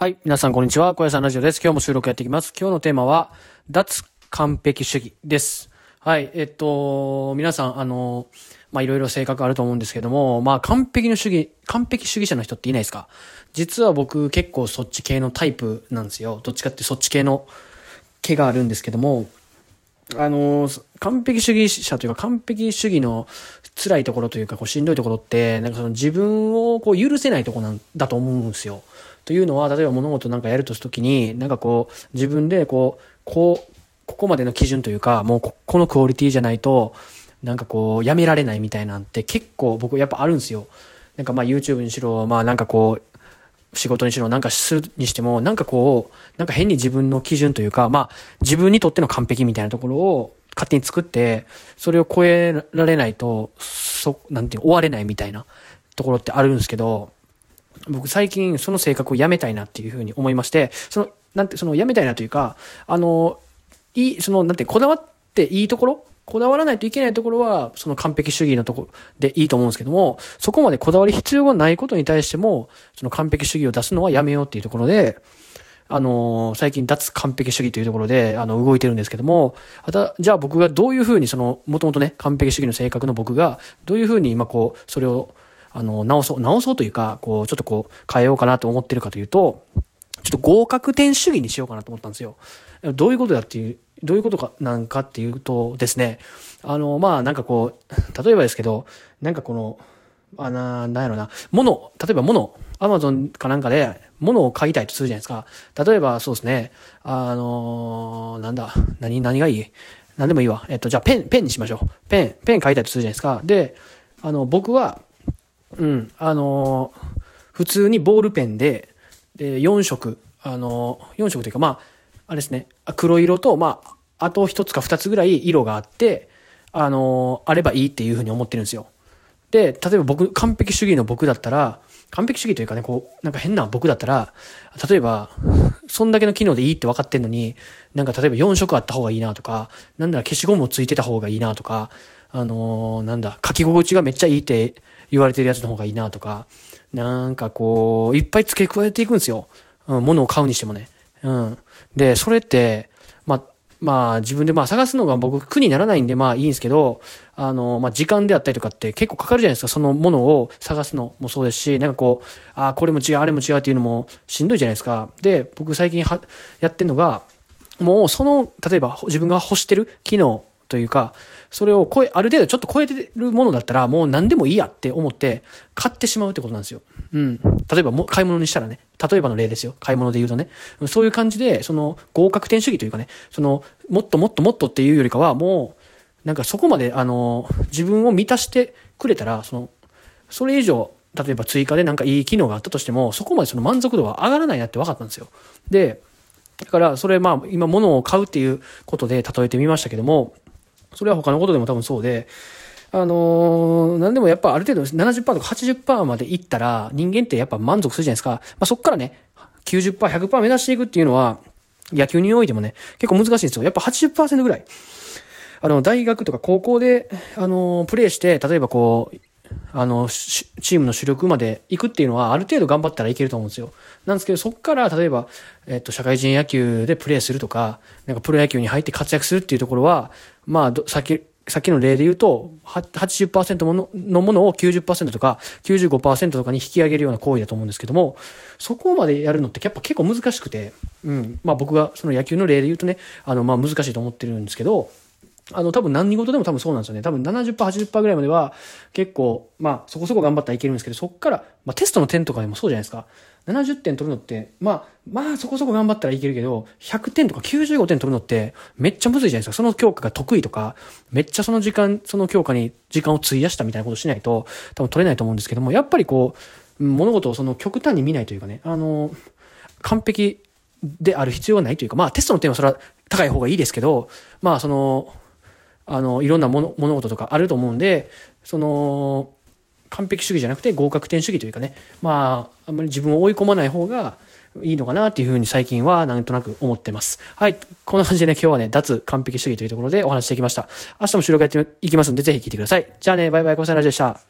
はい。皆さん、こんにちは。小屋さんラジオです。今日も収録やっていきます。今日のテーマは、脱完璧主義です。はい。えっと、皆さん、あの、ま、いろいろ性格あると思うんですけども、まあ、完璧の主義、完璧主義者の人っていないですか？実は僕、結構そっち系のタイプなんですよ。どっちかってそっち系の毛があるんですけども、あの、完璧主義者というか完璧主義の辛いところというか、こうしんどいところって、なんかその自分をこう許せないところなんだと思うんですよ。というのは、例えば物事なんかやるとしたときに、なんかこう、自分でこう、こう、ここまでの基準というか、もうここのクオリティじゃないと、なんかこう、やめられないみたいなんて結構僕やっぱあるんですよ。なんかまあ YouTube にしろ、まあなんかこう、仕事にしろなんかするにしても、なんかこう、なんか変に自分の基準というか、まあ自分にとっての完璧みたいなところを勝手に作って、それを超えられないと、そ、なんていう終われないみたいなところってあるんですけど、僕最近その性格をやめたいなっていうふうに思いまして、その、なんて、そのやめたいなというか、あの、いい、その、なんて、こだわっていいところこだわらないといけないところは、その完璧主義のところでいいと思うんですけども、そこまでこだわり必要がないことに対しても、その完璧主義を出すのはやめようっていうところで、あの最近脱完璧主義というところで、あの、動いてるんですけども、あた、じゃあ僕がどういうふうにその、もともとね、完璧主義の性格の僕が、どういうふうに今こう、それを、あの、直そう、直そうというか、こう、ちょっとこう、変えようかなと思ってるかというと、ちょっと合格点主義にしようかなと思ったんですよ。どういうことだっていう、どういうことか、なんかっていうとですね、あの、まあ、なんかこう、例えばですけど、なんかこの、あな、なんやろな、物、例えば物、アマゾンかなんかで物を買いたいとするじゃないですか。例えばそうですね、あのなんだ、何、何がいい？何でもいいわ。えっと、じゃあペン、ペンにしましょう。ペン、ペン買いたいとするじゃないですか。で、あの、僕は、うん、あのー普通にボールペンで、で、4色、あのー、4色というか、まあ、あれですね、黒色と、まあ、あと1つか2つぐらい色があって、あのーあればいいっていうふうに思ってるんですよ。で、例えば僕、完璧主義の僕だったら、完璧主義というかね、こう、なんか変な僕だったら、例えば、そんだけの機能でいいって分かってんのに、なんか例えば4色あった方がいいなとか、なんだら消しゴムをついてた方がいいなとか、あのーなんだ、書き心地がめっちゃいいって言われてるやつの方がいいなとか、なんかこう、いっぱい付け加えていくんですよ。うん、物を買うにしてもね。うん。で、それって、まあ自分でまあ探すのが僕苦にならないんでまあいいんですけど、あの、まあ時間であったりとかって結構かかるじゃないですか。そのものを探すのもそうですし、なんかこう、ああ、これも違う、あれも違うっていうのもしんどいじゃないですか。で、僕最近はやってんのが、もうその、例えば自分が欲してる機能というか、それを超え、ある程度ちょっと超えてるものだったら、もう何でもいいやって思って、買ってしまうってことなんですよ。うん。例えばも買い物にしたらね、例えばの例ですよ。買い物で言うとね。そういう感じで、その合格点主義というかね、その、もっともっともっとっていうよりかは、もう、なんかそこまで、あの、自分を満たしてくれたら、その、それ以上、例えば追加でなんかいい機能があったとしても、そこまでその満足度は上がらないなって分かったんですよ。で、だから、それまあ、今物を買うっていうことで例えてみましたけども、それは他のことでも多分そうで、あのー、なんでもやっぱある程度70%とか80%までいったら人間ってやっぱ満足するじゃないですか。まあ、そっからね、90%、100%目指していくっていうのは、野球においてもね、結構難しいんですよ。やっぱ80%ぐらい。あの、大学とか高校で、あのー、プレイして、例えばこう、あの、チームの主力まで行くっていうのは、ある程度頑張ったらいけると思うんですよ。なんですけど、そっから、例えば、えっと、社会人野球でプレーするとか、なんかプロ野球に入って活躍するっていうところは、まあ、さっき、さっきの例で言うと、80%もののものを90%とか95%とかに引き上げるような行為だと思うんですけども、そこまでやるのってやっぱ結構難しくて、うん。まあ僕がその野球の例で言うとね、あの、まあ難しいと思ってるんですけど、あの、多分何事でも多分そうなんですよね。多分70%、80%ぐらいまでは結構、まあそこそこ頑張ったらいけるんですけど、そっから、まあテストの点とかでもそうじゃないですか。70点取るのって、まあ、まあそこそこ頑張ったらいけるけど、100点とか95点取るのってめっちゃむずいじゃないですか。その教科が得意とか、めっちゃその時間、その教科に時間を費やしたみたいなことしないと、多分取れないと思うんですけども、やっぱりこう、物事をその極端に見ないというかね、あの、完璧である必要はないというか、まあテストの点はそれは高い方がいいですけど、まあその、あの、いろんな物物事とかあると思うんで、その、完璧主義じゃなくて合格点主義というかね、まあ、あんまり自分を追い込まない方がいいのかなっていうふうに最近はなんとなく思ってます。はい。こんな感じでね、今日はね、脱完璧主義というところでお話してきました。明日も収録やっていきますんで、ぜひ聞いてください。じゃあね、バイバイ、コサラジでした。